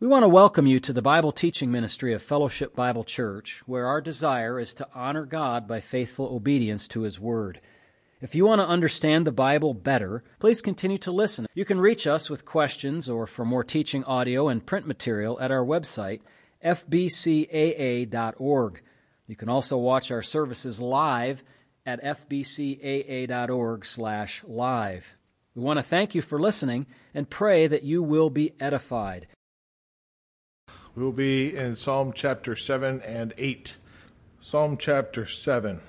We want to welcome you to the Bible teaching ministry of Fellowship Bible Church, where our desire is to honor God by faithful obedience to His Word. If you want to understand the Bible better, please continue to listen. You can reach us with questions or for more teaching audio and print material at our website, fbcaa.org. You can also watch our services live at fbcaa.org/live. We want to thank you for listening and pray that you will be edified. We will be in Psalm chapter 7 and 8. Psalm chapter 7,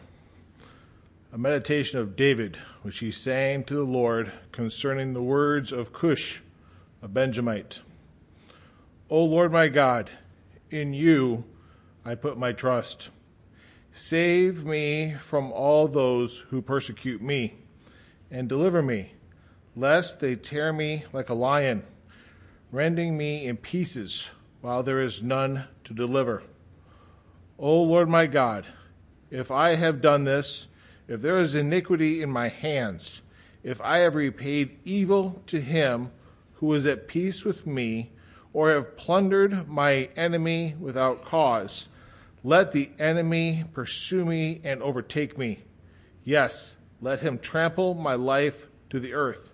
a meditation of David, which he sang to the Lord concerning the words of Cush, a Benjamite. O Lord my God, in you I put my trust. Save me from all those who persecute me, and deliver me, lest they tear me like a lion, rending me in pieces while there is none to deliver. O Lord my God, if I have done this, if there is iniquity in my hands, if I have repaid evil to him who is at peace with me, or have plundered my enemy without cause, let the enemy pursue me and overtake me. Yes, let him trample my life to the earth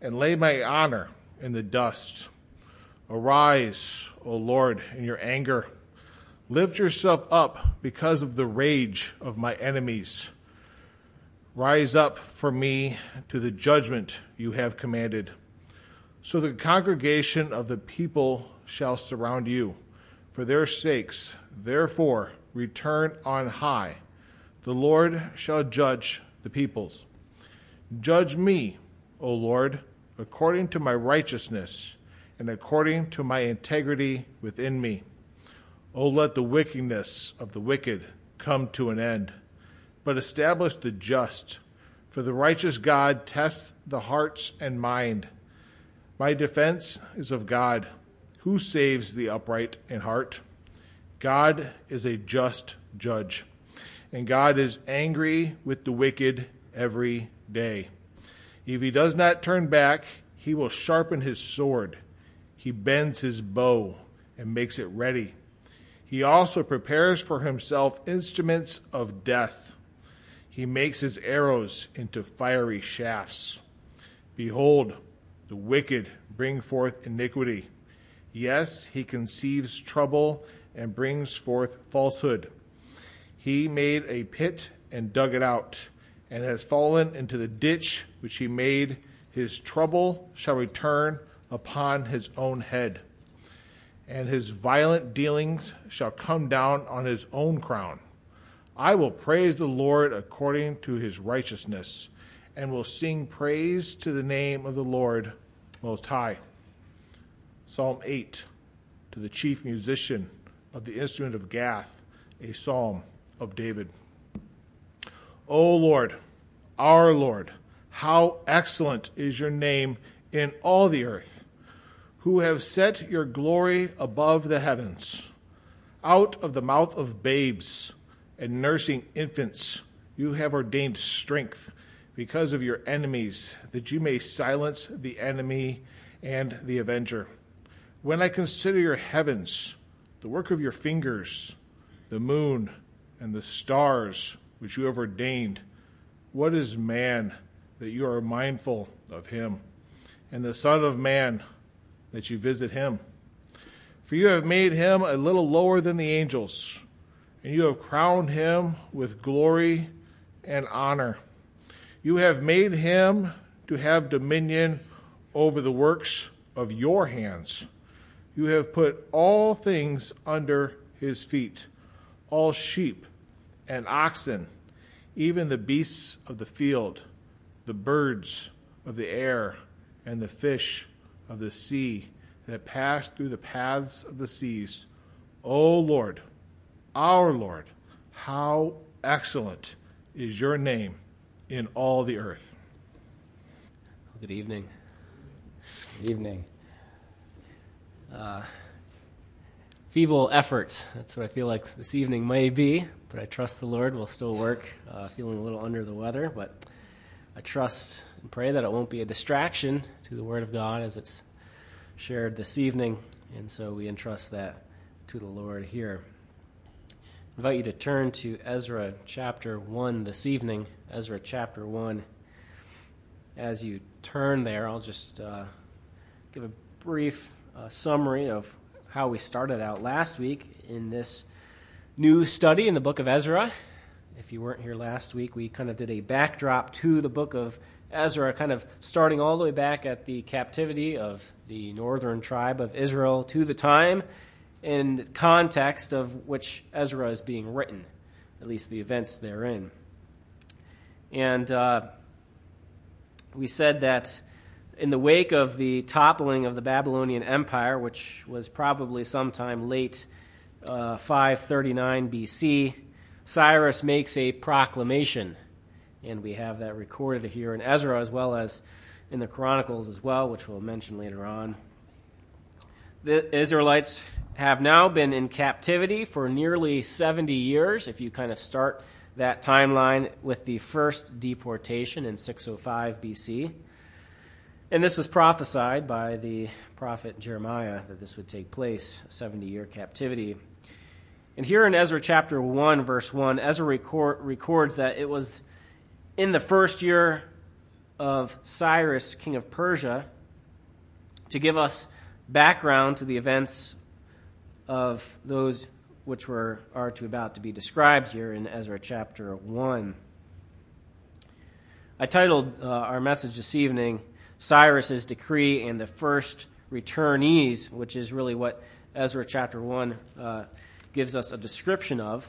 and lay my honor in the dust. Arise, O Lord, in your anger. Lift yourself up because of the rage of my enemies. Rise up for me to the judgment you have commanded. So the congregation of the people shall surround you. For their sakes, therefore, return on high. The Lord shall judge the peoples. Judge me, O Lord, according to my righteousness and according to my integrity within me. O let the wickedness of the wicked come to an end, but establish the just. For the righteous God tests the hearts and mind. My defense is of God, who saves the upright in heart. God is a just judge, and God is angry with the wicked every day. If he does not turn back, he will sharpen his sword he bends his bow and makes it ready. He also prepares for himself instruments of death. He makes his arrows into fiery shafts. Behold, the wicked bring forth iniquity. Yes, he conceives trouble and brings forth falsehood. He made a pit and dug it out, and has fallen into the ditch which he made. His trouble shall return upon his own head, and his violent dealings shall come down on his own crown. I will praise the Lord according to his righteousness, and will sing praise to the name of the Lord Most High. Psalm 8 to the chief musician of the instrument of Gath, a psalm of David. O Lord, our Lord, how excellent is your name in all the earth, who have set your glory above the heavens. Out of the mouth of babes and nursing infants, you have ordained strength because of your enemies, that you may silence the enemy and the avenger. When I consider your heavens, the work of your fingers, the moon and the stars which you have ordained, what is man that you are mindful of him? and the Son of Man, that you visit him. For you have made him a little lower than the angels, and you have crowned him with glory and honor. You have made him to have dominion over the works of your hands. You have put all things under his feet, all sheep and oxen, even the beasts of the field, the birds of the air and the fish of the sea that pass through the paths of the seas. O Lord, our Lord, how excellent is your name in all the earth. Good evening. Good evening. Uh, feeble efforts. That's what I feel like this evening may be, but I trust the Lord will still work. Uh, feeling a little under the weather, but I trust and pray that it won't be a distraction to the Word of God as it's shared this evening. And so we entrust that to the Lord here. I invite you to turn to Ezra chapter 1 this evening. Ezra chapter 1. As you turn there, I'll just uh, give a brief uh, summary of how we started out last week in this new study in the book of Ezra. If you weren't here last week, we kind of did a backdrop to the book of Ezra, kind of starting all the way back at the captivity of the northern tribe of Israel to the time and context of which Ezra is being written, at least the events therein. And uh, we said that in the wake of the toppling of the Babylonian Empire, which was probably sometime late uh, 539 BC, Cyrus makes a proclamation. And we have that recorded here in Ezra as well as in the Chronicles as well, which we'll mention later on. The Israelites have now been in captivity for nearly 70 years, if you kind of start that timeline with the first deportation in 605 BC. And this was prophesied by the prophet Jeremiah that this would take place, a 70 year captivity. And here in Ezra chapter 1, verse 1, Ezra record, records that it was in the first year of Cyrus, king of Persia, to give us background to the events of those which were are to about to be described here in Ezra chapter 1. I titled uh, our message this evening Cyrus's decree and the first returnees, which is really what Ezra chapter 1 uh, gives us a description of.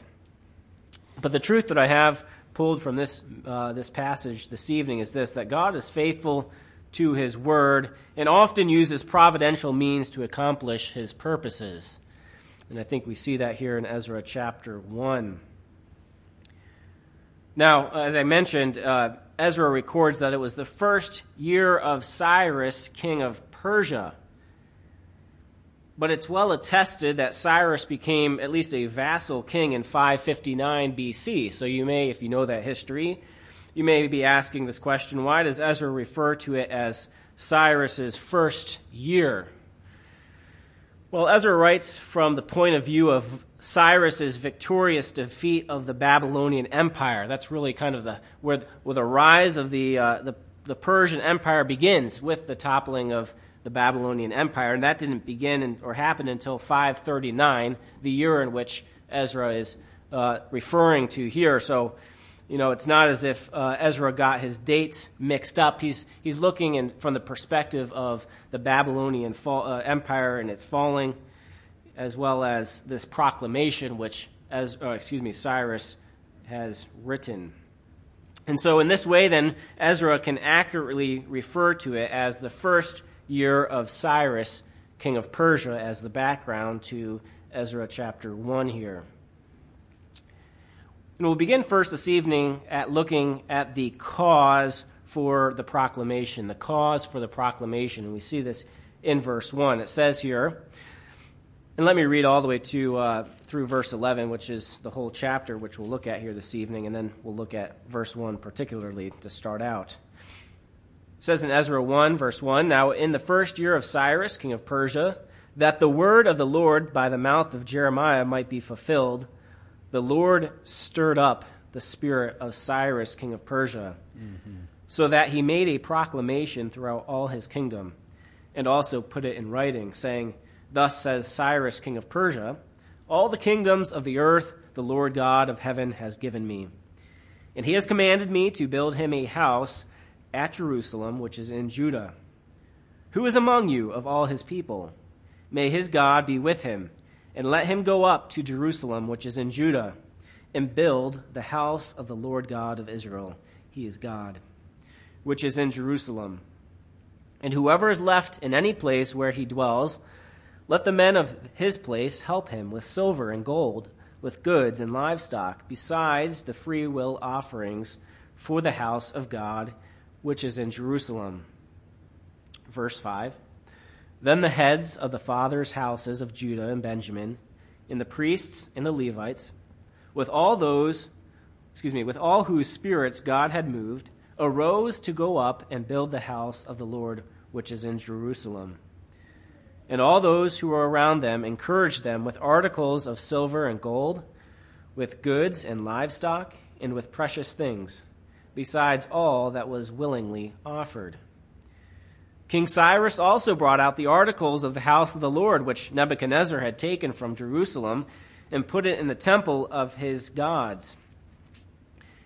But the truth that I have pulled from this, uh, this passage this evening is this that God is faithful to his word and often uses providential means to accomplish his purposes. And I think we see that here in Ezra chapter 1. Now, as I mentioned, uh, Ezra records that it was the first year of Cyrus, king of Persia. But it's well attested that Cyrus became at least a vassal king in 559 BC. So you may, if you know that history, you may be asking this question why does Ezra refer to it as Cyrus's first year? Well, Ezra writes from the point of view of Cyrus's victorious defeat of the Babylonian Empire. That's really kind of the where, where the rise of the, uh, the, the Persian Empire begins with the toppling of the Babylonian Empire, and that didn't begin in, or happen until 539, the year in which Ezra is uh, referring to here. So you know, it's not as if uh, Ezra got his dates mixed up. He's, he's looking in, from the perspective of the Babylonian fall, uh, Empire and its falling, as well as this proclamation which, as, uh, excuse me, Cyrus has written. And so, in this way, then, Ezra can accurately refer to it as the first year of Cyrus, king of Persia, as the background to Ezra chapter 1 here. And we'll begin first this evening at looking at the cause for the proclamation, the cause for the proclamation. And we see this in verse 1. It says here, and let me read all the way to uh, through verse 11, which is the whole chapter, which we'll look at here this evening, and then we'll look at verse 1 particularly to start out. It says in Ezra 1, verse 1 Now in the first year of Cyrus, king of Persia, that the word of the Lord by the mouth of Jeremiah might be fulfilled, the Lord stirred up the spirit of Cyrus, king of Persia, mm-hmm. so that he made a proclamation throughout all his kingdom, and also put it in writing, saying, Thus says Cyrus, king of Persia, All the kingdoms of the earth the Lord God of heaven has given me. And he has commanded me to build him a house at Jerusalem, which is in Judah. Who is among you of all his people? May his God be with him and let him go up to Jerusalem, which is in Judah, and build the house of the Lord God of Israel. He is God, which is in Jerusalem. And whoever is left in any place where he dwells, let the men of his place help him with silver and gold, with goods and livestock, besides the free will offerings for the house of God, which is in Jerusalem. Verse 5. Then the heads of the fathers' houses of Judah and Benjamin, and the priests and the Levites, with all those, excuse me, with all whose spirits God had moved, arose to go up and build the house of the Lord which is in Jerusalem. And all those who were around them encouraged them with articles of silver and gold, with goods and livestock, and with precious things, besides all that was willingly offered. King Cyrus also brought out the articles of the house of the Lord, which Nebuchadnezzar had taken from Jerusalem, and put it in the temple of his gods.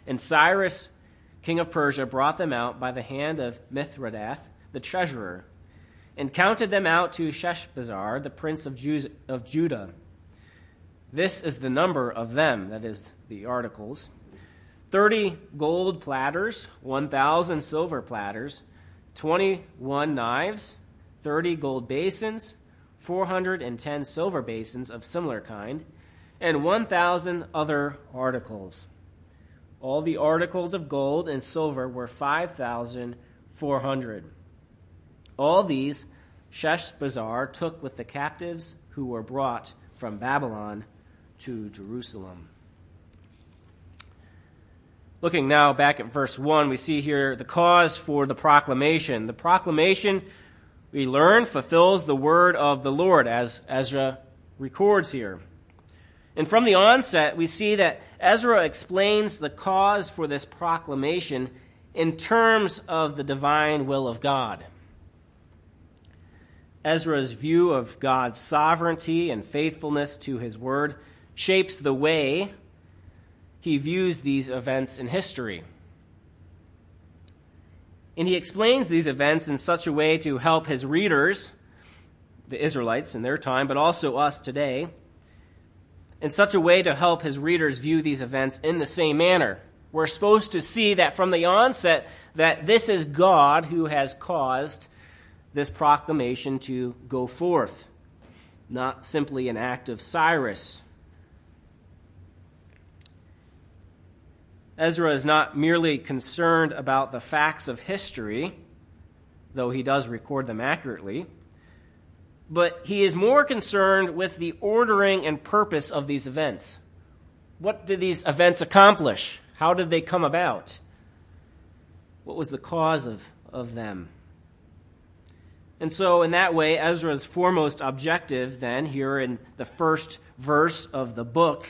And Cyrus, king of Persia, brought them out by the hand of Mithredath, the treasurer and counted them out to Sheshbazzar, the prince of, of Judah. This is the number of them, that is, the articles 30 gold platters, 1,000 silver platters, 21 knives, 30 gold basins, 410 silver basins of similar kind, and 1,000 other articles. All the articles of gold and silver were 5,400. All these Sheshbazzar took with the captives who were brought from Babylon to Jerusalem. Looking now back at verse 1, we see here the cause for the proclamation. The proclamation, we learn, fulfills the word of the Lord, as Ezra records here. And from the onset, we see that Ezra explains the cause for this proclamation in terms of the divine will of God. Ezra's view of God's sovereignty and faithfulness to his word shapes the way he views these events in history. And he explains these events in such a way to help his readers, the Israelites in their time, but also us today, in such a way to help his readers view these events in the same manner. We're supposed to see that from the onset that this is God who has caused this proclamation to go forth, not simply an act of Cyrus. Ezra is not merely concerned about the facts of history, though he does record them accurately, but he is more concerned with the ordering and purpose of these events. What did these events accomplish? How did they come about? What was the cause of, of them? And so, in that way, Ezra's foremost objective, then, here in the first verse of the book,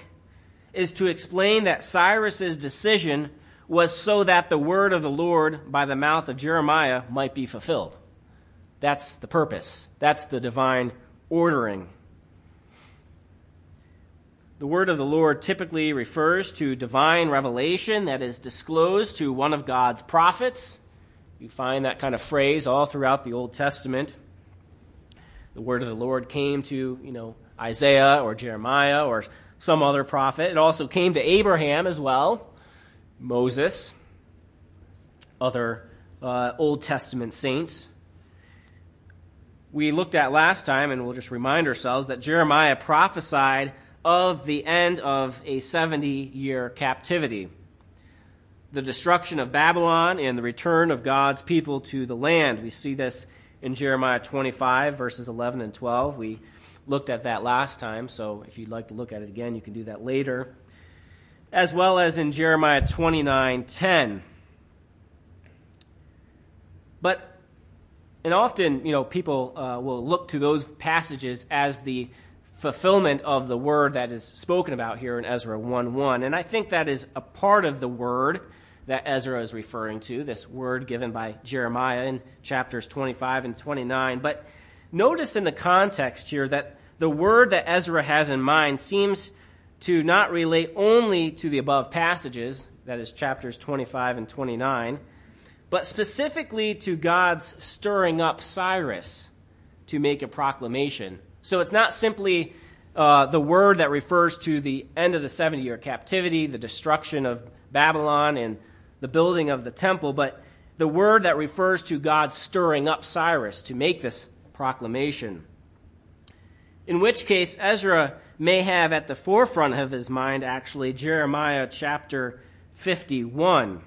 is to explain that Cyrus's decision was so that the word of the Lord by the mouth of Jeremiah might be fulfilled. That's the purpose, that's the divine ordering. The word of the Lord typically refers to divine revelation that is disclosed to one of God's prophets you find that kind of phrase all throughout the Old Testament. The word of the Lord came to, you know, Isaiah or Jeremiah or some other prophet. It also came to Abraham as well, Moses, other uh, Old Testament saints. We looked at last time, and we'll just remind ourselves that Jeremiah prophesied of the end of a 70 year captivity the destruction of Babylon and the return of God's people to the land. We see this in Jeremiah 25, verses 11 and 12. We looked at that last time, so if you'd like to look at it again, you can do that later. As well as in Jeremiah 29, 10. But and often, you know, people uh, will look to those passages as the fulfillment of the word that is spoken about here in Ezra 1 1. And I think that is a part of the word that Ezra is referring to, this word given by Jeremiah in chapters 25 and 29. But notice in the context here that the word that Ezra has in mind seems to not relate only to the above passages, that is, chapters 25 and 29, but specifically to God's stirring up Cyrus to make a proclamation. So it's not simply uh, the word that refers to the end of the 70 year captivity, the destruction of Babylon, and the building of the temple, but the word that refers to God stirring up Cyrus to make this proclamation. In which case, Ezra may have at the forefront of his mind actually Jeremiah chapter 51.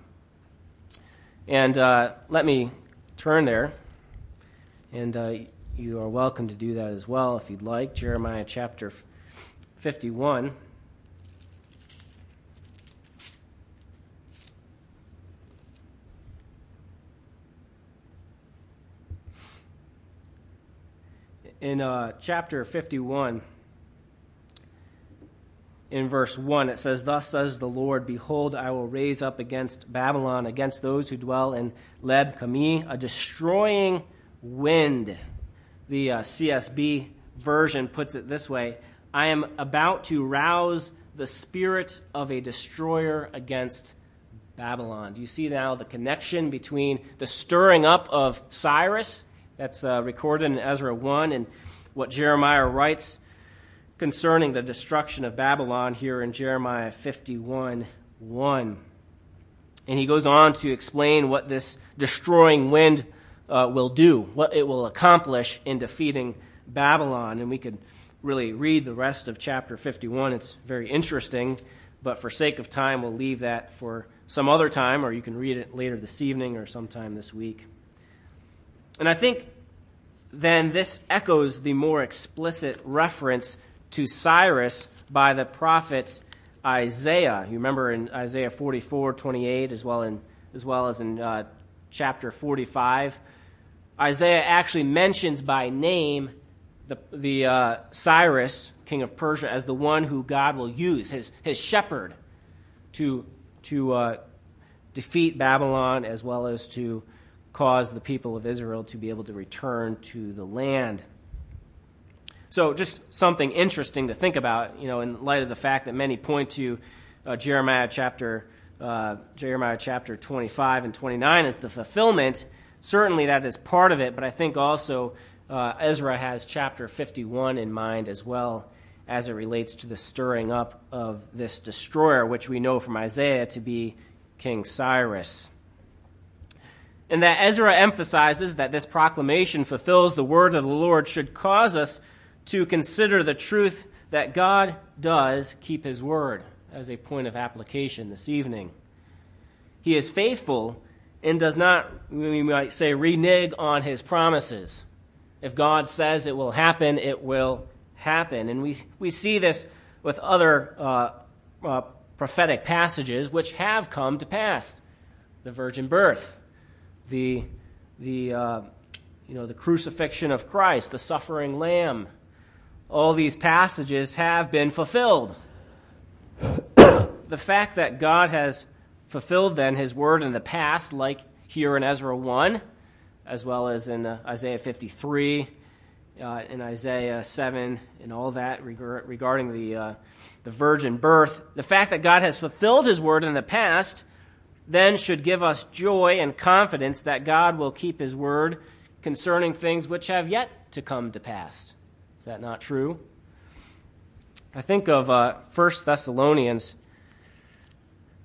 And uh, let me turn there. And uh, you are welcome to do that as well if you'd like. Jeremiah chapter 51. In uh, chapter 51, in verse 1, it says, Thus says the Lord, Behold, I will raise up against Babylon, against those who dwell in Leb Kamai, a destroying wind. The uh, CSB version puts it this way I am about to rouse the spirit of a destroyer against Babylon. Do you see now the connection between the stirring up of Cyrus, that's uh, recorded in Ezra 1, and what Jeremiah writes concerning the destruction of Babylon here in Jeremiah 51 1. And he goes on to explain what this destroying wind uh, will do, what it will accomplish in defeating Babylon. And we could really read the rest of chapter 51. It's very interesting, but for sake of time, we'll leave that for some other time, or you can read it later this evening or sometime this week. And I think then this echoes the more explicit reference to Cyrus by the prophet Isaiah. You remember in Isaiah 44, 28, as well, in, as, well as in uh, chapter 45. Isaiah actually mentions by name the, the uh, Cyrus, king of Persia, as the one who God will use, his, his shepherd, to, to uh, defeat Babylon as well as to cause the people of Israel to be able to return to the land. So, just something interesting to think about, you know, in light of the fact that many point to uh, Jeremiah chapter uh, Jeremiah chapter 25 and 29 as the fulfillment. Certainly, that is part of it, but I think also uh, Ezra has chapter 51 in mind as well as it relates to the stirring up of this destroyer, which we know from Isaiah to be King Cyrus and that Ezra emphasizes that this proclamation fulfills the word of the Lord should cause us to consider the truth that God does keep his word as a point of application this evening. He is faithful and does not, we might say, renege on his promises. If God says it will happen, it will happen. And we, we see this with other uh, uh, prophetic passages which have come to pass. The virgin birth, the, the, uh, you know, the crucifixion of Christ, the suffering lamb. All these passages have been fulfilled. the fact that God has fulfilled then his word in the past, like here in Ezra 1, as well as in uh, Isaiah 53, uh, in Isaiah 7, and all that regarding the, uh, the virgin birth, the fact that God has fulfilled his word in the past then should give us joy and confidence that God will keep his word concerning things which have yet to come to pass. Is that not true? I think of uh, 1 Thessalonians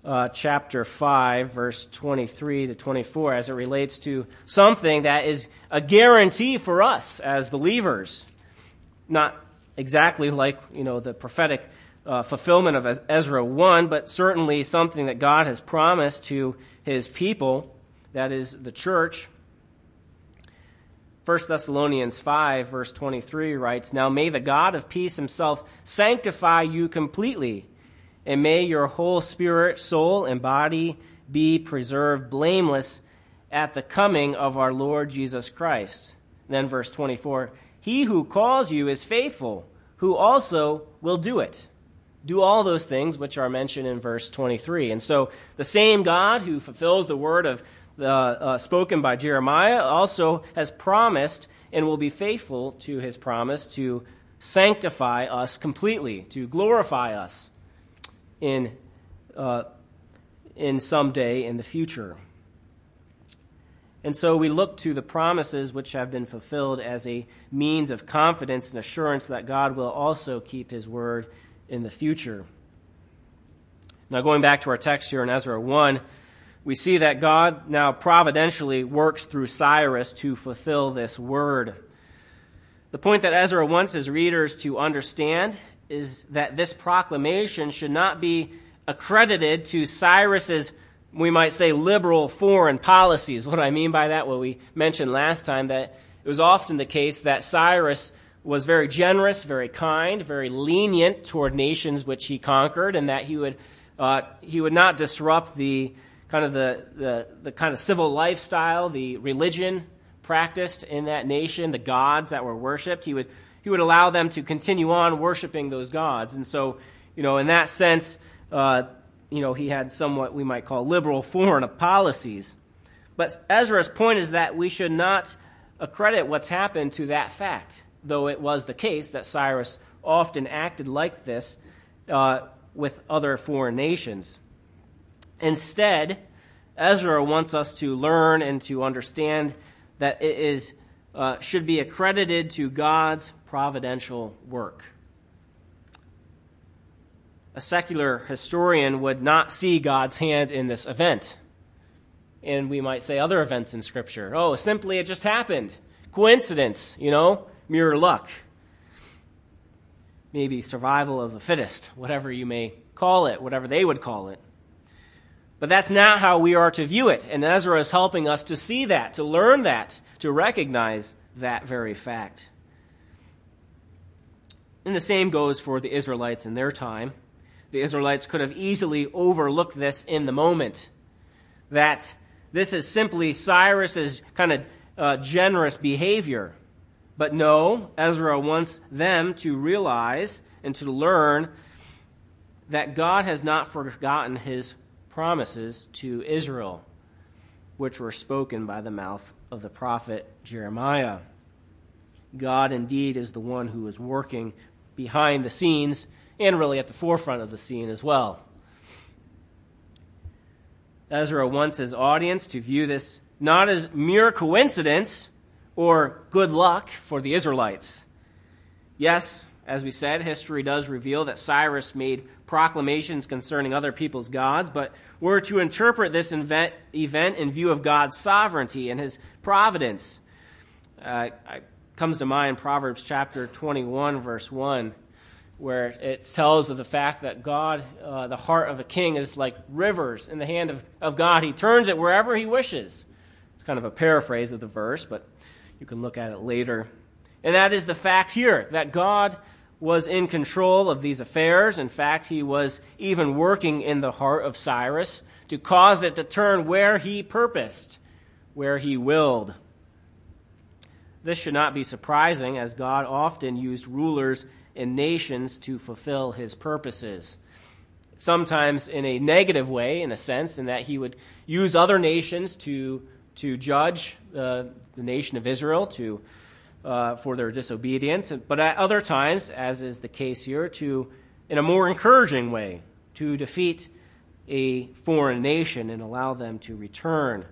uh, chapter 5, verse 23 to 24, as it relates to something that is a guarantee for us as believers. Not exactly like, you know, the prophetic uh, fulfillment of Ezra 1, but certainly something that God has promised to his people, that is the church. 1 Thessalonians 5, verse 23 writes, Now may the God of peace himself sanctify you completely, and may your whole spirit, soul, and body be preserved blameless at the coming of our Lord Jesus Christ. then verse 24, He who calls you is faithful, who also will do it do all those things which are mentioned in verse 23. And so the same God who fulfills the word of the, uh, spoken by Jeremiah also has promised and will be faithful to his promise to sanctify us completely, to glorify us in, uh, in some day in the future. And so we look to the promises which have been fulfilled as a means of confidence and assurance that God will also keep his word in the future. Now, going back to our text here in Ezra 1, we see that God now providentially works through Cyrus to fulfill this word. The point that Ezra wants his readers to understand is that this proclamation should not be accredited to Cyrus's, we might say, liberal foreign policies. What I mean by that, what we mentioned last time, that it was often the case that Cyrus was very generous, very kind, very lenient toward nations which he conquered, and that he would, uh, he would not disrupt the kind of the, the, the kind of civil lifestyle, the religion practiced in that nation, the gods that were worshipped, he would, he would allow them to continue on worshiping those gods. And so, you know, in that sense, uh, you know, he had somewhat we might call liberal foreign policies. But Ezra's point is that we should not accredit what's happened to that fact, though it was the case that Cyrus often acted like this uh, with other foreign nations. Instead, Ezra wants us to learn and to understand that it is, uh, should be accredited to God's providential work. A secular historian would not see God's hand in this event. And we might say other events in Scripture. Oh, simply it just happened. Coincidence, you know, mere luck. Maybe survival of the fittest, whatever you may call it, whatever they would call it. But that's not how we are to view it. And Ezra is helping us to see that, to learn that, to recognize that very fact. And the same goes for the Israelites in their time. The Israelites could have easily overlooked this in the moment. That this is simply Cyrus's kind of uh, generous behavior. But no, Ezra wants them to realize and to learn that God has not forgotten his promises to Israel, which were spoken by the mouth of the prophet Jeremiah. God indeed is the one who is working behind the scenes and really at the forefront of the scene as well. Ezra wants his audience to view this not as mere coincidence or good luck for the Israelites. Yes, as we said, history does reveal that Cyrus made proclamations concerning other people's gods, but we're to interpret this event, in view of God's sovereignty and his providence. Uh, it comes to mind Proverbs chapter 21, verse 1 where it tells of the fact that God, uh, the heart of a king, is like rivers in the hand of, of God. He turns it wherever he wishes. It's kind of a paraphrase of the verse, but you can look at it later. And that is the fact here that God was in control of these affairs. In fact, he was even working in the heart of Cyrus to cause it to turn where he purposed, where he willed. This should not be surprising, as God often used rulers and nations to fulfill his purposes. Sometimes in a negative way, in a sense, in that he would use other nations to, to judge uh, the nation of Israel to, uh, for their disobedience, but at other times, as is the case here, to, in a more encouraging way, to defeat a foreign nation and allow them to return,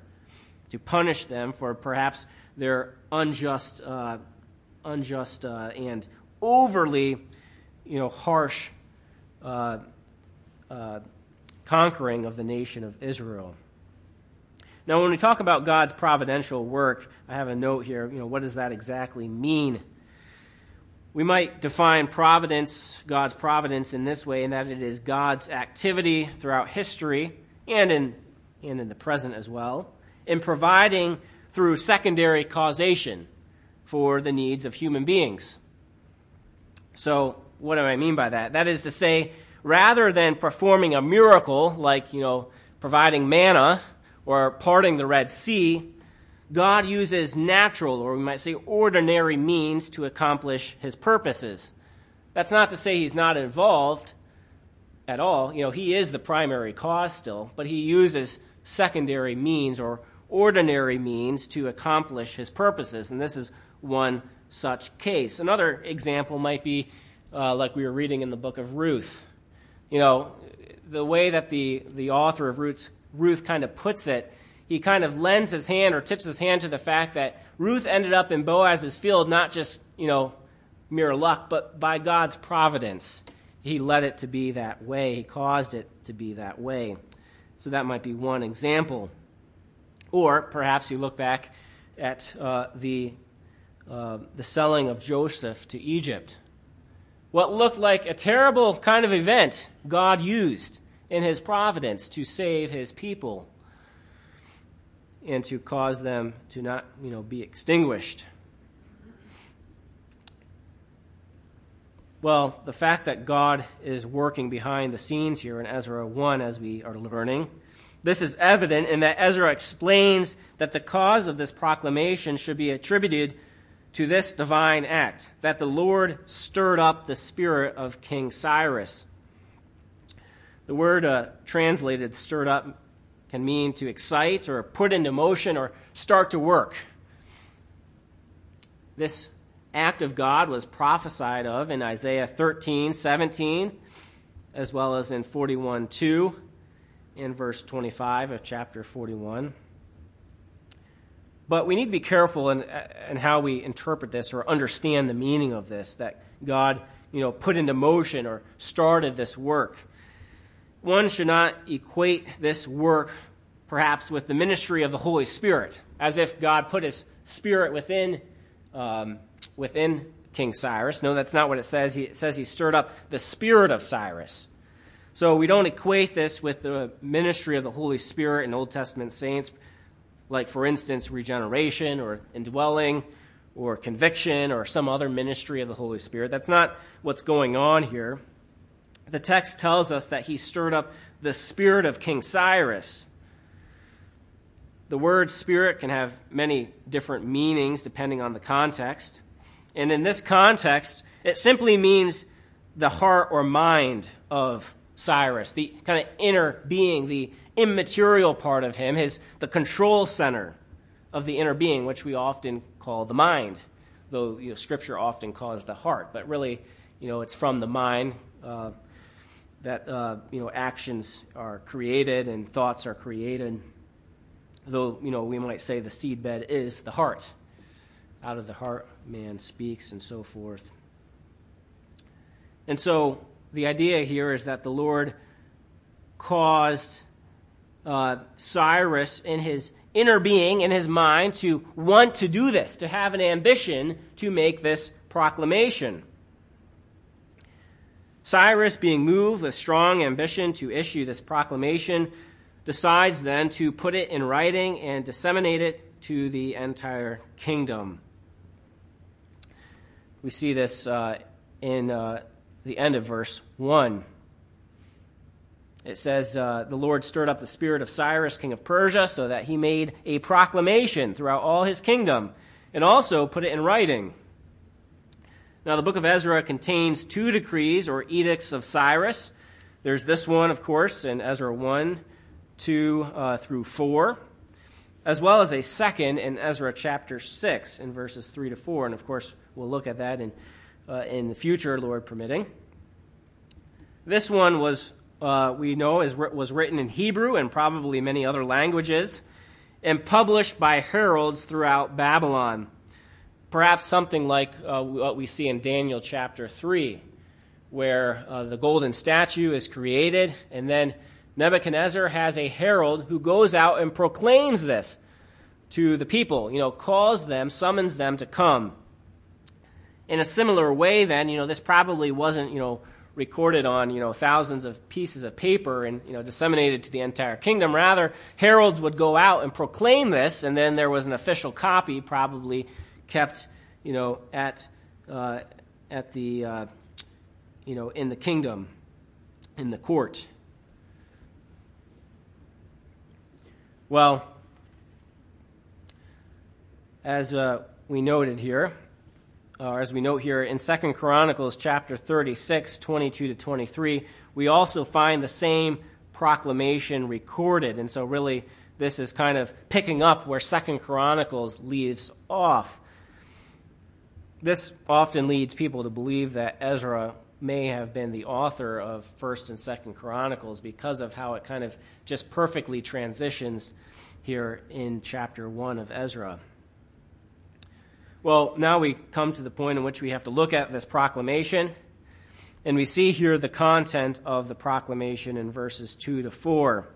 to punish them for perhaps their unjust, uh, unjust uh, and overly, you know, harsh uh, conquering of the nation of Israel. Now, when we talk about God's providential work, I have a note here. You know, what does that exactly mean? We might define providence, God's providence, in this way, in that it is God's activity throughout history and in, and in the present as well, in providing through secondary causation for the needs of human beings. So, what do I mean by that? That is to say, rather than performing a miracle like, you know, providing manna or parting the Red Sea, God uses natural, or we might say ordinary means to accomplish his purposes. That's not to say he's not involved at all. You know, he is the primary cause still, but he uses secondary means or ordinary means to accomplish his purposes. And this is one such case. Another example might be uh, like we were reading in the book of Ruth. You know, the way that the, the author of Ruth's, Ruth kind of puts it, he kind of lends his hand or tips his hand to the fact that Ruth ended up in Boaz's field not just, you know, mere luck, but by God's providence. He led it to be that way, he caused it to be that way. So that might be one example. Or perhaps you look back at uh, the uh, the selling of Joseph to Egypt. What looked like a terrible kind of event, God used in his providence to save his people and to cause them to not, you know, be extinguished. Well, the fact that God is working behind the scenes here in Ezra 1, as we are learning, This is evident in that Ezra explains that the cause of this proclamation should be attributed to this divine act, that the Lord stirred up the spirit of King Cyrus. The word uh, translated stirred up can mean to excite or put into motion or start to work. This act of God was prophesied of in Isaiah 13, 17, as well as in 41, 2, in verse 25 of chapter 41. But we need to be careful in, in how we interpret this or understand the meaning of this, that God, you know, put into motion or started this work. One should not equate this work perhaps with the ministry of the Holy Spirit, as if God put his spirit within, um, within King Cyrus. No, that's not what it says. He, it says he stirred up the spirit of Cyrus. So we don't equate this with the ministry of the Holy Spirit in Old Testament saints, like, for instance, regeneration or indwelling or conviction or some other ministry of the Holy Spirit. That's not what's going on here. The text tells us that he stirred up the spirit of King Cyrus. The word spirit can have many different meanings depending on the context. And in this context, it simply means the heart or mind of Cyrus, the kind of inner being, the immaterial part of him, his the control center of the inner being, which we often call the mind, though you know, Scripture often calls the heart. But really, you know, it's from the mind uh, that uh, you know actions are created and thoughts are created. Though you know, we might say the seedbed is the heart. Out of the heart, man speaks, and so forth. And so the idea here is that the Lord caused uh, Cyrus in his inner being, in his mind, to want to do this, to have an ambition to make this proclamation. Cyrus, being moved with strong ambition to issue this proclamation, decides then to put it in writing and disseminate it to the entire kingdom. We see this uh, in uh, the end of verse 1. It says, uh, The Lord stirred up the spirit of Cyrus, king of Persia, so that he made a proclamation throughout all his kingdom, and also put it in writing. Now, the book of Ezra contains two decrees or edicts of Cyrus. There's this one, of course, in Ezra 1, 2 uh, through 4, as well as a second in Ezra chapter 6, in verses 3 to 4. And, of course, we'll look at that in uh, in the future, Lord permitting. This one was, uh, we know, is, was written in Hebrew and probably many other languages and published by heralds throughout Babylon. Perhaps something like uh, what we see in Daniel chapter 3, where uh, the golden statue is created, and then Nebuchadnezzar has a herald who goes out and proclaims this to the people, you know, calls them, summons them to come in a similar way, then, you know, this probably wasn't, you know, recorded on, you know, thousands of pieces of paper and, you know, disseminated to the entire kingdom. Rather, heralds would go out and proclaim this, and then there was an official copy probably kept, you know, at, uh, at the, uh, you know, in the kingdom, in the court. Well, as uh, we noted here, or as we note here in Second Chronicles chapter 36, 22 to 23, we also find the same proclamation recorded. And so, really, this is kind of picking up where Second Chronicles leaves off. This often leads people to believe that Ezra may have been the author of First and Second Chronicles because of how it kind of just perfectly transitions here in chapter 1 of Ezra. Well, now we come to the point in which we have to look at this proclamation. And we see here the content of the proclamation in verses 2 to 4.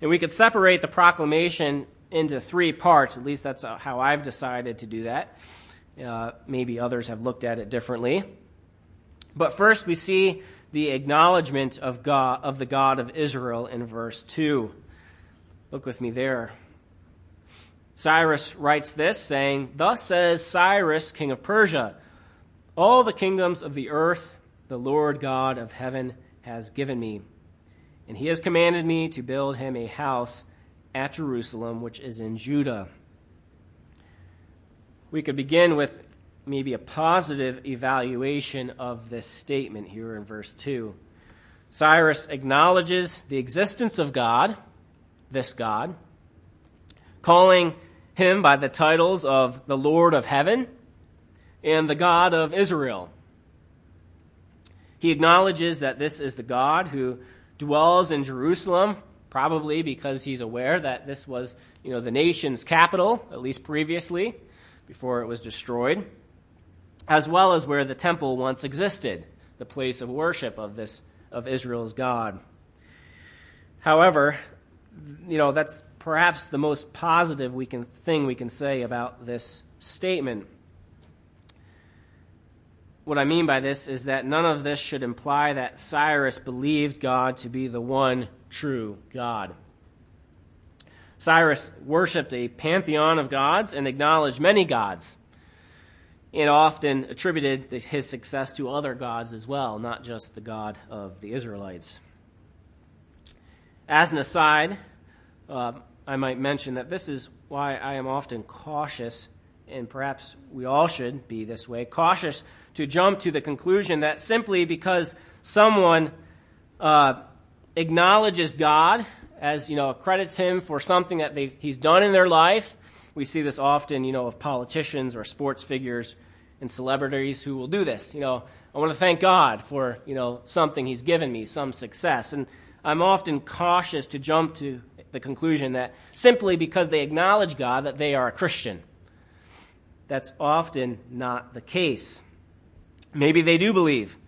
And we could separate the proclamation into three parts. At least that's how I've decided to do that. Uh, maybe others have looked at it differently. But first, we see the acknowledgement of God of the God of Israel in verse 2. Look with me there. Cyrus writes this, saying, Thus says Cyrus, king of Persia, All the kingdoms of the earth the Lord God of heaven has given me, and he has commanded me to build him a house at Jerusalem, which is in Judah. We could begin with maybe a positive evaluation of this statement here in verse 2. Cyrus acknowledges the existence of God, this God, calling him by the titles of the Lord of heaven and the God of Israel. He acknowledges that this is the God who dwells in Jerusalem, probably because he's aware that this was, you know, the nation's capital, at least previously, before it was destroyed, as well as where the temple once existed, the place of worship of this of Israel's God. However, you know, that's perhaps the most positive we can thing we can say about this statement. What I mean by this is that none of this should imply that Cyrus believed God to be the one true God. Cyrus worshiped a pantheon of gods and acknowledged many gods, and often attributed his success to other gods as well, not just the God of the Israelites. As an aside, uh, I might mention that this is why I am often cautious, and perhaps we all should be this way cautious to jump to the conclusion that simply because someone uh, acknowledges God as you know accredits him for something that he's done in their life. We see this often, you know, of politicians or sports figures and celebrities who will do this. You know, I want to thank God for you know something He's given me, some success, and I'm often cautious to jump to the conclusion that simply because they acknowledge God that they are a Christian. That's often not the case. Maybe they do believe,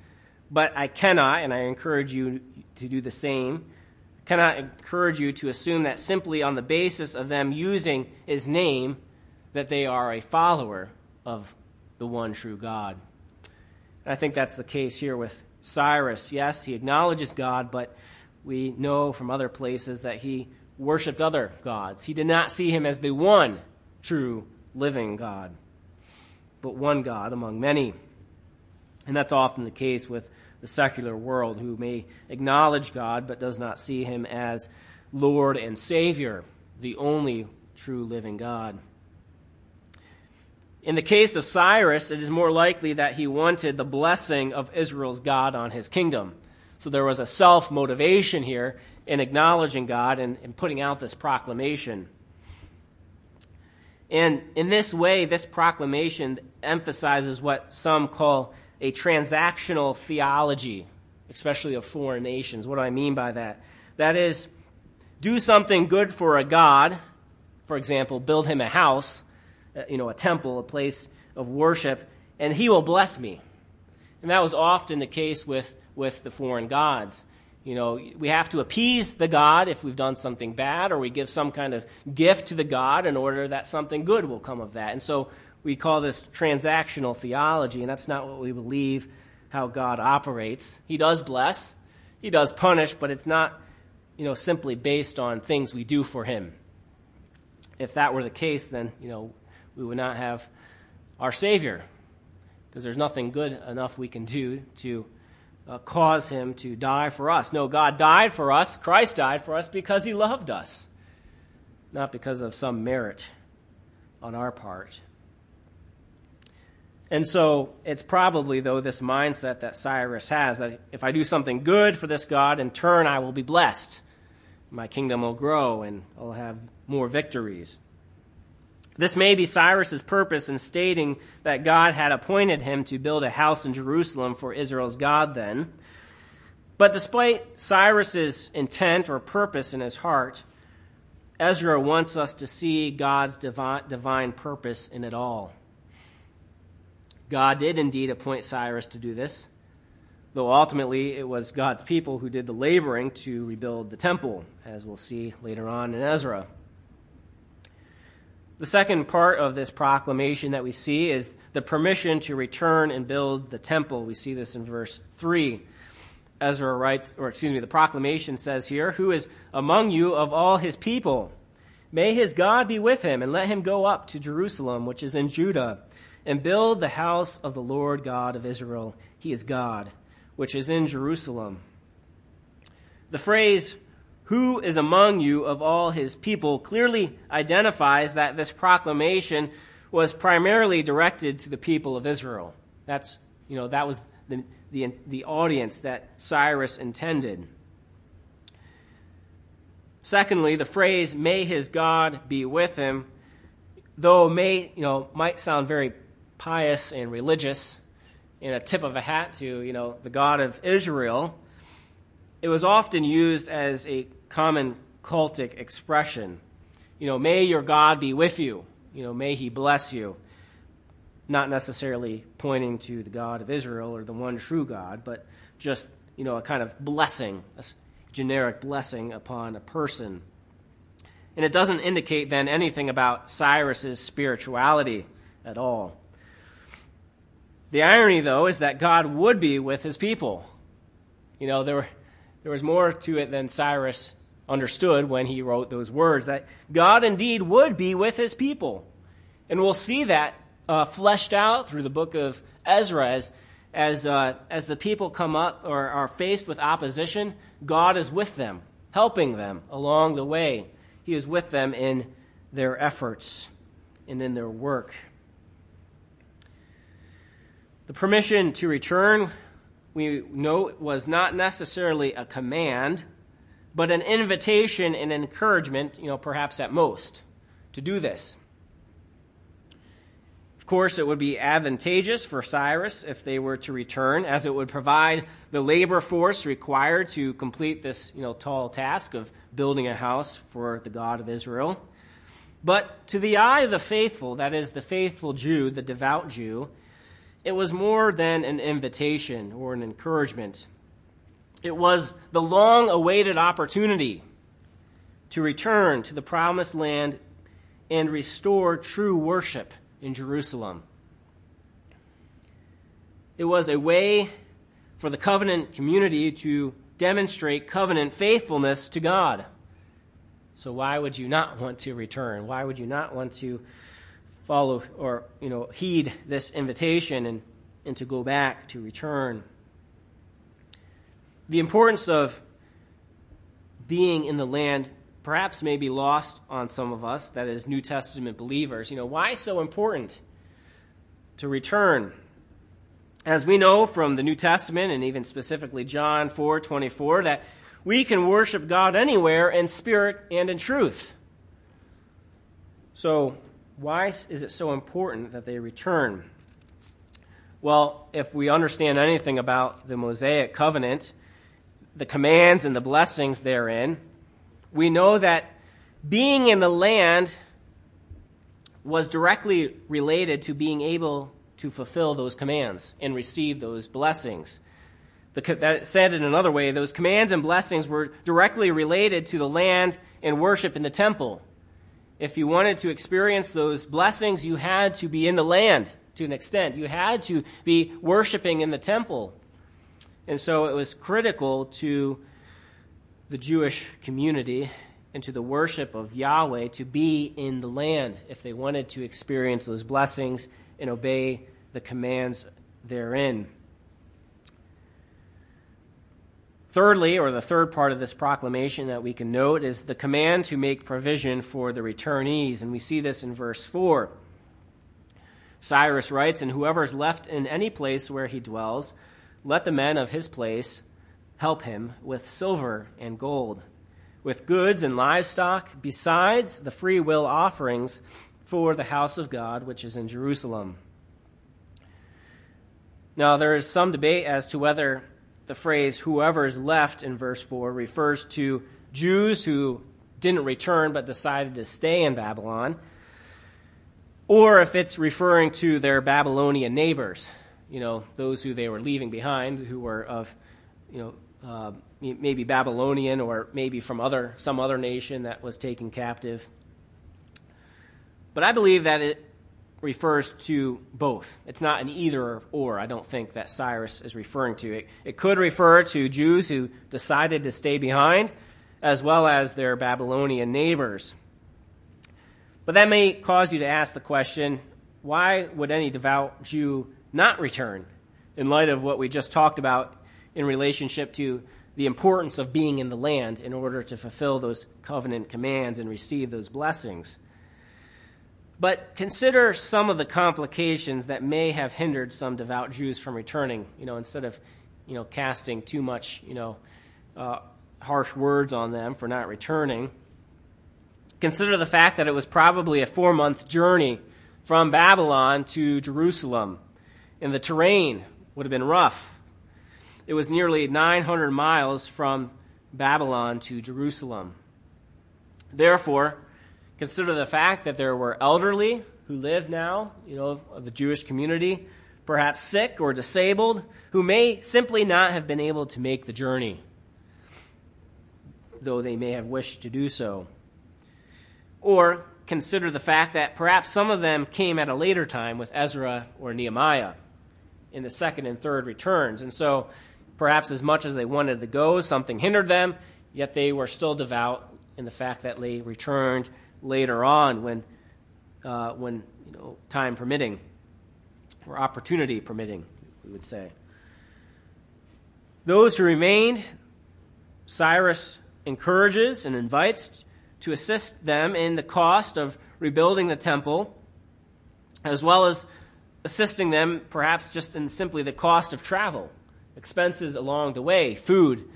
but I cannot, and I encourage you to do the same, cannot encourage you to assume that simply on the basis of them using his name that they are a follower of the one true God. And I think that's the case here with Cyrus. Yes, he acknowledges God, but we know from other places that he worshiped other gods. He did not see him as the one true living God, but one God among many. And that's often the case with the secular world, who may acknowledge God but does not see him as Lord and Savior, the only true living God. In the case of Cyrus, it is more likely that he wanted the blessing of Israel's God on his kingdom. So there was a self motivation here in acknowledging God and, and, putting out this proclamation. And in this way, this proclamation emphasizes what some call a transactional theology, especially of foreign nations. What do I mean by that? That is, do something good for a god, for example, build him a house, uh, you know, a temple, a place of worship, and he will bless me. And that was often the case with, with the foreign gods. You know, we have to appease the God if we've done something bad, or we give some kind of gift to the God in order that something good will come of that. And so we call this transactional theology, and that's not what we believe how God operates. He does bless, He does punish, but it's not, you know, simply based on things we do for Him. If that were the case, then, you know, we would not have our Savior, because there's nothing good enough we can do to uh, cause Him to die for us. No, God died for us, Christ died for us because He loved us, not because of some merit on our part. And so it's probably, though, this mindset that Cyrus has that if I do something good for this God, in turn I will be blessed. My kingdom will grow and I'll have more victories. This may be Cyrus's purpose in stating that God had appointed him to build a house in Jerusalem for Israel's God then. But despite Cyrus's intent or purpose in his heart, Ezra wants us to see God's divine purpose in it all. God did indeed appoint Cyrus to do this, though ultimately it was God's people who did the laboring to rebuild the temple, as we'll see later on in Ezra. The second part of this proclamation that we see is the permission to return and build the temple. We see this in verse 3. Ezra writes, or excuse me, the proclamation says here, Who is among you of all his people? May his God be with him, and let him go up to Jerusalem, which is in Judah and build the house of the Lord God of Israel. He is God, which is in Jerusalem. The phrase, who is among you of all his people, clearly identifies that this proclamation was primarily directed to the people of Israel. That's, you know, that was the, the, the audience that Cyrus intended. Secondly, the phrase, may his God be with him, though may, you know, might sound very pious and religious in a tip of a hat to, you know, the God of Israel, it was often used as a common cultic expression. You know, may your God be with you. You know, may he bless you. Not necessarily pointing to the God of Israel or the one true God, but just, you know, a kind of blessing, a generic blessing upon a person. And it doesn't indicate then anything about Cyrus's spirituality at all. The irony, though, is that God would be with his people. You know, there, there was more to it than Cyrus understood when he wrote those words, that God indeed would be with his people. And we'll see that uh, fleshed out through the book of Ezra as, as, uh, as the people come up or are faced with opposition, God is with them, helping them along the way. He is with them in their efforts and in their work. The permission to return, we know, was not necessarily a command, but an invitation and encouragement, you know, perhaps at most, to do this. Of course, it would be advantageous for Cyrus if they were to return, as it would provide the labor force required to complete this, you know, tall task of building a house for the God of Israel. But to the eye of the faithful, that is, the faithful Jew, the devout Jew, it was more than an invitation or an encouragement. It was the long awaited opportunity to return to the promised land and restore true worship in Jerusalem. It was a way for the covenant community to demonstrate covenant faithfulness to God. So, why would you not want to return? Why would you not want to follow or you know heed this invitation and, and to go back to return. The importance of being in the land perhaps may be lost on some of us that is new testament believers. You know why so important to return? As we know from the new testament and even specifically john 4 24 that we can worship god anywhere in spirit and in truth. So why is it so important that they return? Well, if we understand anything about the Mosaic covenant, the commands and the blessings therein, we know that being in the land was directly related to being able to fulfill those commands and receive those blessings. The, that said in another way, those commands and blessings were directly related to the land and worship in the temple if you wanted to experience those blessings, you had to be in the land to an extent. You had to be worshiping in the temple. And so it was critical to the Jewish community and to the worship of Yahweh to be in the land if they wanted to experience those blessings and obey the commands therein. Thirdly, or the third part of this proclamation that we can note, is the command to make provision for the returnees. And we see this in verse 4. Cyrus writes, And whoever is left in any place where he dwells, let the men of his place help him with silver and gold, with goods and livestock, besides the free will offerings for the house of God which is in Jerusalem. Now, there is some debate as to whether the phrase whoever is left in verse 4 refers to Jews who didn't return but decided to stay in Babylon, or if it's referring to their Babylonian neighbors, you know, those who they were leaving behind, who were of, you know, uh, maybe Babylonian or maybe from other some other nation that was taken captive. But I believe that it refers to both. It's not an either or, I don't think, that Cyrus is referring to. It, it could refer to Jews who decided to stay behind, as well as their Babylonian neighbors. But that may cause you to ask the question why would any devout Jew not return in light of what we just talked about in relationship to the importance of being in the land in order to fulfill those covenant commands and receive those blessings. But consider some of the complications that may have hindered some devout Jews from returning, you know, instead of, you know, casting too much, you know, uh, harsh words on them for not returning. Consider the fact that it was probably a four month journey from Babylon to Jerusalem, and the terrain would have been rough. It was nearly 900 miles from Babylon to Jerusalem. Therefore, consider the fact that there were elderly who live now, you know, of the Jewish community, perhaps sick or disabled, who may simply not have been able to make the journey, though they may have wished to do so. Or consider the fact that perhaps some of them came at a later time with Ezra or Nehemiah in the second and third returns. And so perhaps as much as they wanted to go, something hindered them, yet they were still devout in the fact that they returned later on when, uh, when you know, time permitting, or opportunity permitting, we would say. Those who remained, Cyrus encourages and invites to assist them in the cost of rebuilding the temple, as well as assisting them perhaps just in simply the cost of travel, expenses along the way, food,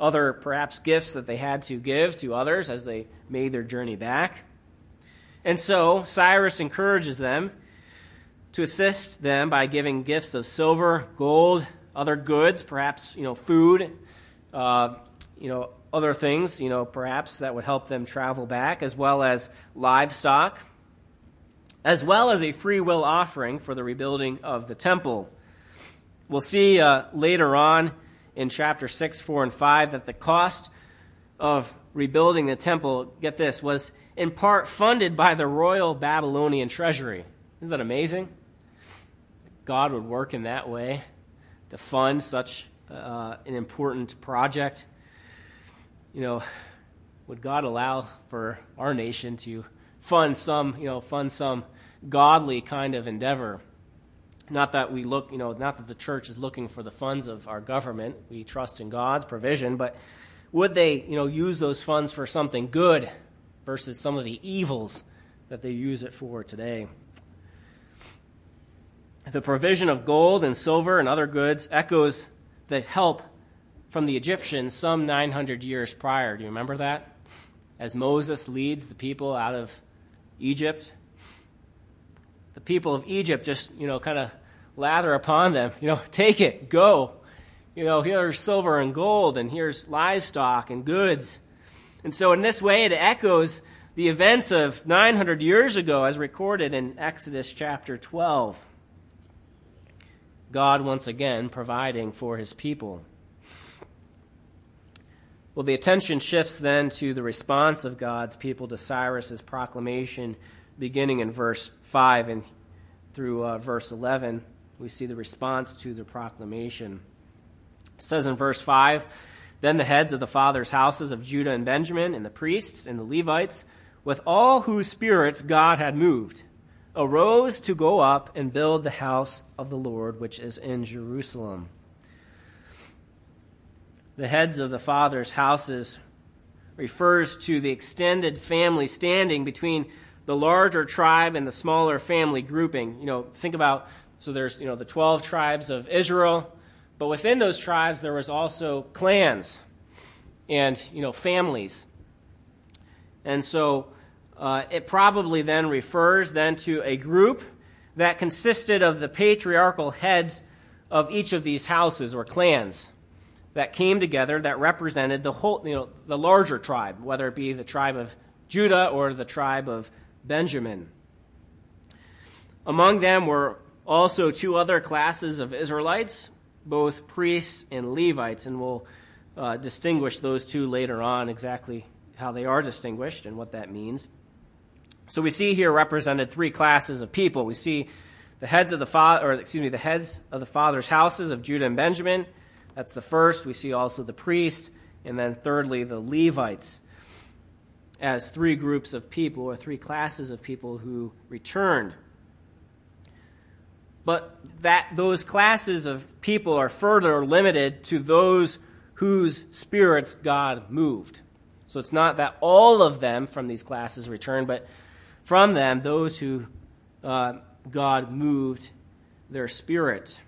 other perhaps gifts that they had to give to others as they made their journey back. And so Cyrus encourages them to assist them by giving gifts of silver, gold, other goods, perhaps you know food, uh, you know other things, you know, perhaps that would help them travel back, as well as livestock, as well as a free will offering for the rebuilding of the temple. We'll see uh, later on in chapter 6, 4, and 5 that the cost of rebuilding the temple, get this, was in part funded by the royal Babylonian treasury. Isn't that amazing? God would work in that way to fund such uh, an important project you know, would God allow for our nation to fund some, you know, fund some godly kind of endeavor? Not that we look, you know, not that the church is looking for the funds of our government. We trust in God's provision, but would they, you know, use those funds for something good versus some of the evils that they use it for today? The provision of gold and silver and other goods echoes the help from the Egyptians some 900 years prior. Do you remember that? As Moses leads the people out of Egypt, the people of Egypt just, you know, kind of lather upon them, you know, take it, go. You know, here's silver and gold, and here's livestock and goods. And so, in this way, it echoes the events of 900 years ago as recorded in Exodus chapter 12. God once again providing for his people. Well, the attention shifts then to the response of God's people to Cyrus's proclamation, beginning in verse 5 and through uh, verse 11. We see the response to the proclamation. It says in verse 5 Then the heads of the fathers' houses of Judah and Benjamin, and the priests and the Levites, with all whose spirits God had moved, arose to go up and build the house of the Lord, which is in Jerusalem the heads of the father's houses refers to the extended family standing between the larger tribe and the smaller family grouping. You know, think about so there's, you know, the 12 tribes of Israel, but within those tribes there was also clans and, you know, families. And so uh, it probably then refers then to a group that consisted of the patriarchal heads of each of these houses or clans that came together that represented the whole, you know, the larger tribe, whether it be the tribe of Judah or the tribe of Benjamin. Among them were also two other classes of Israelites, both priests and Levites, and we'll uh, distinguish those two later on exactly how they are distinguished and what that means. So we see here represented three classes of people. We see the heads of the father, or excuse me, the heads of the father's houses of Judah and Benjamin that's the first. We see also the priests, and then thirdly, the Levites as three groups of people or three classes of people who returned. But that those classes of people are further limited to those whose spirits God moved. So it's not that all of them from these classes returned, but from them, those who uh, God moved their spirit.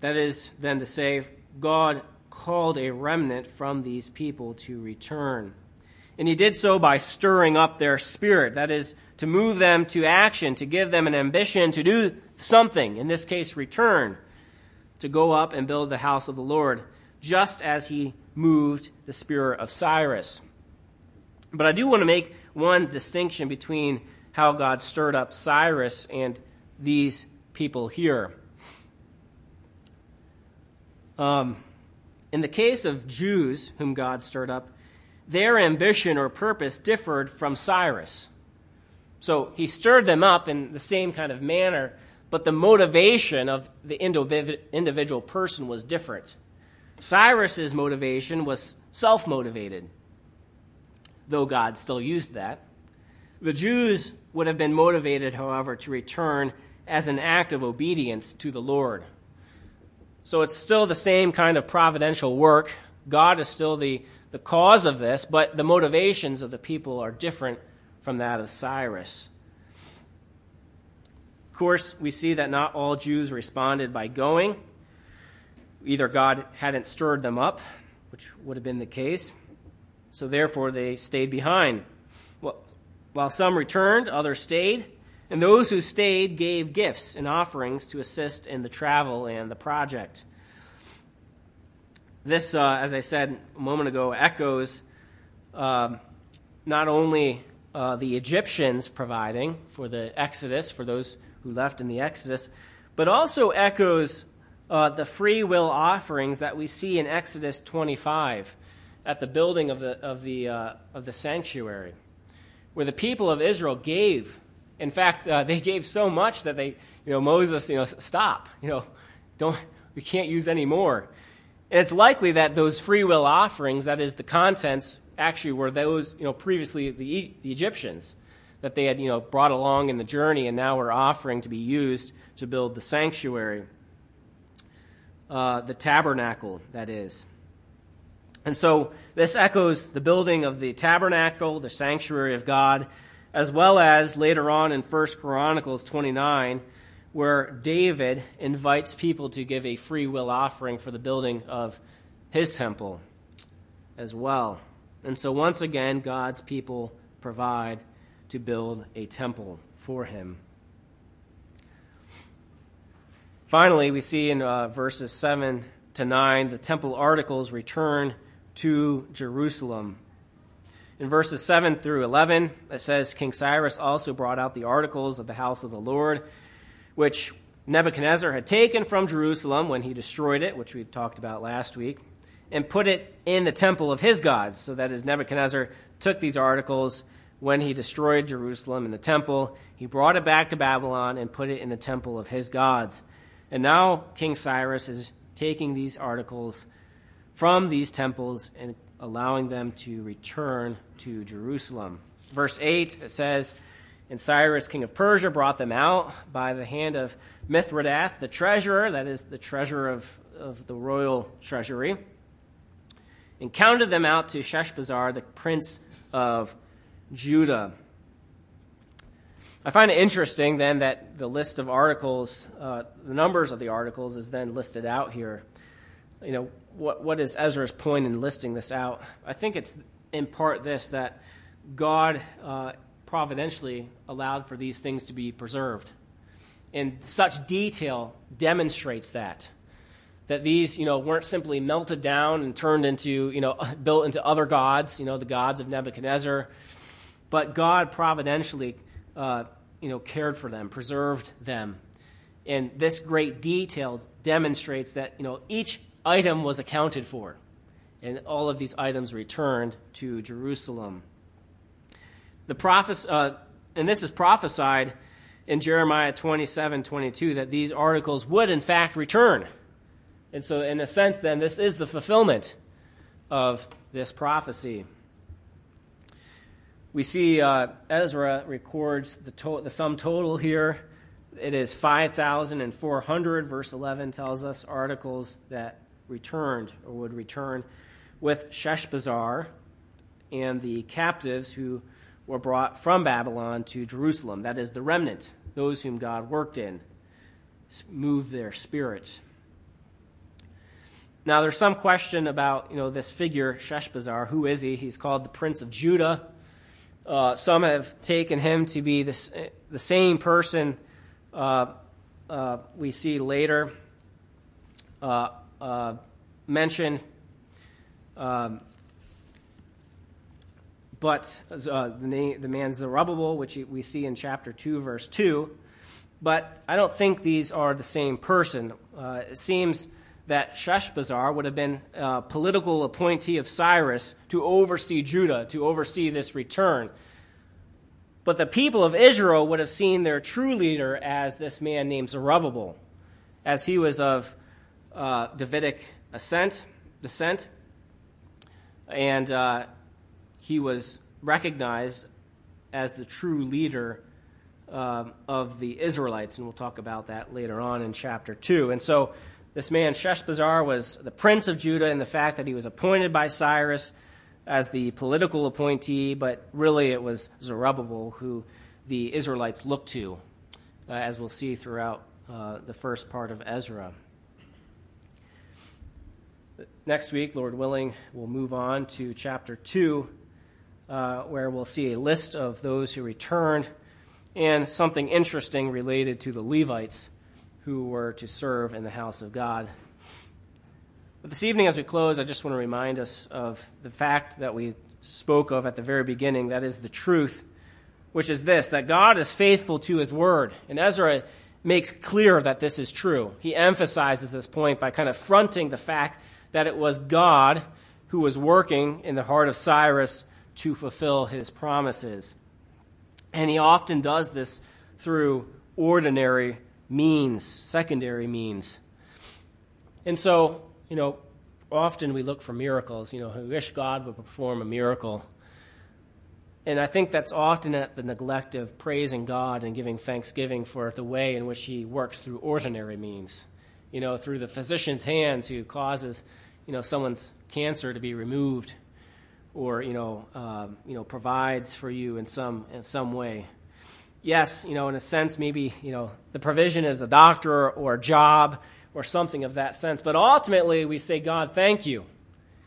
That is then to say, God called a remnant from these people to return. And he did so by stirring up their spirit. That is, to move them to action, to give them an ambition to do something, in this case, return, to go up and build the house of the Lord, just as he moved the spirit of Cyrus. But I do want to make one distinction between how God stirred up Cyrus and these people here. Um, in the case of Jews whom God stirred up, their ambition or purpose differed from Cyrus. So he stirred them up in the same kind of manner, but the motivation of the individual person was different. Cyrus's motivation was self motivated, though God still used that. The Jews would have been motivated, however, to return as an act of obedience to the Lord. So it's still the same kind of providential work. God is still the, the cause of this, but the motivations of the people are different from that of Cyrus. Of course, we see that not all Jews responded by going. Either God hadn't stirred them up, which would have been the case, so therefore they stayed behind. Well, while some returned, others stayed. And those who stayed gave gifts and offerings to assist in the travel and the project. This, uh, as I said a moment ago, echoes uh, not only uh, the Egyptians providing for the Exodus, for those who left in the Exodus, but also echoes uh, the free will offerings that we see in Exodus 25 at the building of the, of the, uh, of the sanctuary, where the people of Israel gave in fact, uh, they gave so much that they, you know, Moses, you know, stop, you know, don't, we can't use any more. And it's likely that those free will offerings, that is, the contents, actually were those, you know, previously the, the Egyptians that they had, you know, brought along in the journey and now were offering to be used to build the sanctuary, uh, the tabernacle, that is. And so this echoes the building of the tabernacle, the sanctuary of God, as well as later on in 1 Chronicles 29, where David invites people to give a free will offering for the building of his temple as well. And so, once again, God's people provide to build a temple for him. Finally, we see in uh, verses 7 to 9 the temple articles return to Jerusalem in verses 7 through 11, it says King Cyrus also brought out the articles of the house of the Lord, which Nebuchadnezzar had taken from Jerusalem when he destroyed it, which we talked about last week, and put it in the temple of his gods. So that as Nebuchadnezzar took these articles when he destroyed Jerusalem and the temple, he brought it back to Babylon and put it in the temple of his gods. And now King Cyrus is taking these articles from these temples and allowing them to return to Jerusalem. Verse 8, it says, And Cyrus, king of Persia, brought them out by the hand of Mithredath, the treasurer, that is the treasurer of, of the royal treasury, and counted them out to Sheshbazzar, the prince of Judah. I find it interesting then that the list of articles, uh, the numbers of the articles, is then listed out here. You know, what, what is Ezra's point in listing this out? I think it's in part this that God uh, providentially allowed for these things to be preserved. And such detail demonstrates that. That these, you know, weren't simply melted down and turned into, you know, built into other gods, you know, the gods of Nebuchadnezzar, but God providentially, uh, you know, cared for them, preserved them. And this great detail demonstrates that, you know, each item was accounted for, and all of these items returned to Jerusalem. The prophes- uh, and this is prophesied in Jeremiah 27 22 that these articles would, in fact, return. And so, in a sense, then, this is the fulfillment of this prophecy. We see uh, Ezra records the, to- the sum total here it is 5,400, verse 11 tells us, articles that returned or would return with Sheshbazzar and the captives who were brought from Babylon to Jerusalem. That is the remnant, those whom God worked in, moved their spirit. Now, there's some question about you know this figure Sheshbazzar. Who is he? He's called the Prince of Judah. Uh, some have taken him to be this, the same person uh, uh, we see later uh, uh, mentioned. Um, but uh, the, name, the man Zerubbabel, which we see in chapter 2, verse 2. But I don't think these are the same person. it seems that Sheshbazzar would have been a political appointee of Cyrus to oversee Judah, to oversee this return. But the people of Israel would have seen their true leader as this man named Zerubbabel, as he was of uh, Davidic ascent, descent, and uh, he was recognized as the true leader uh, of the Israelites, and we'll talk about that later on in chapter 2. And so this man, Sheshbazzar, was the prince of Judah and the fact that he was appointed by Cyrus as the political appointee, but really it was Zerubbabel who the Israelites looked to, uh, as we'll see throughout uh, the first part of Ezra. Next week, Lord willing, we'll move on to chapter 2, uh, where we'll see a list of those who returned and something interesting related to the Levites who were to serve in the house of God. But this evening, as we close, I just want to remind us of the fact that we spoke of at the very beginning that is the truth, which is this that God is faithful to his word. And Ezra makes clear that this is true. He emphasizes this point by kind of fronting the fact that it was God who was working in the heart of Cyrus to fulfill his promises. And he often does this through ordinary means, secondary means. And so, you know, often we look for miracles. You know, we wish God would perform a miracle. And I think that's often at the neglect of praising God and giving thanksgiving for the way in which He works through ordinary means. You know, through the physician's hands who causes, you know, someone's cancer to be removed, or you know, um, you know, provides for you in some in some way yes, you know, in a sense, maybe, you know, the provision is a doctor or a job or something of that sense. But ultimately, we say, God, thank you,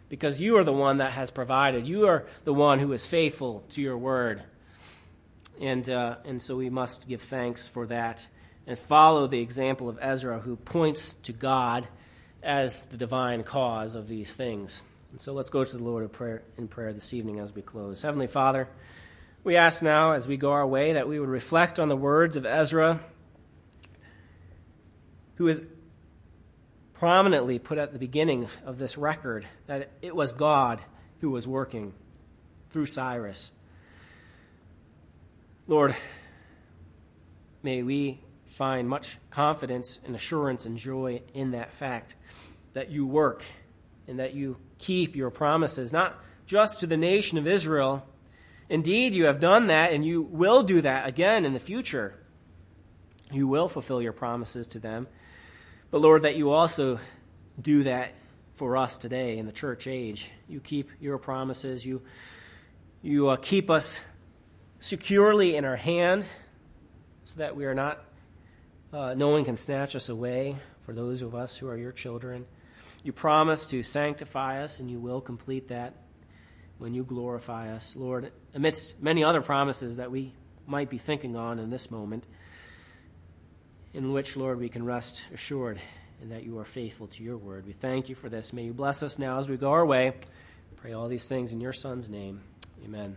because you are the one that has provided. You are the one who is faithful to your word. And, uh, and so we must give thanks for that and follow the example of Ezra, who points to God as the divine cause of these things. And so let's go to the Lord in prayer, in prayer this evening as we close. Heavenly Father, we ask now, as we go our way, that we would reflect on the words of Ezra, who is prominently put at the beginning of this record that it was God who was working through Cyrus. Lord, may we find much confidence and assurance and joy in that fact that you work and that you keep your promises, not just to the nation of Israel Indeed, you have done that, and you will do that again in the future. You will fulfill your promises to them. But Lord, that you also do that for us today in the church age. You keep your promises. You, you uh, keep us securely in our hand so that we are not, uh, no one can snatch us away for those of us who are your children. You promise to sanctify us, and you will complete that when you glorify us, Lord, amidst many other promises that we might be thinking on in this moment, in which, Lord, we can rest assured in that you are faithful to your word. We thank you for this. May you bless us now as we go our way. Pray all these things in your Son's name. Amen.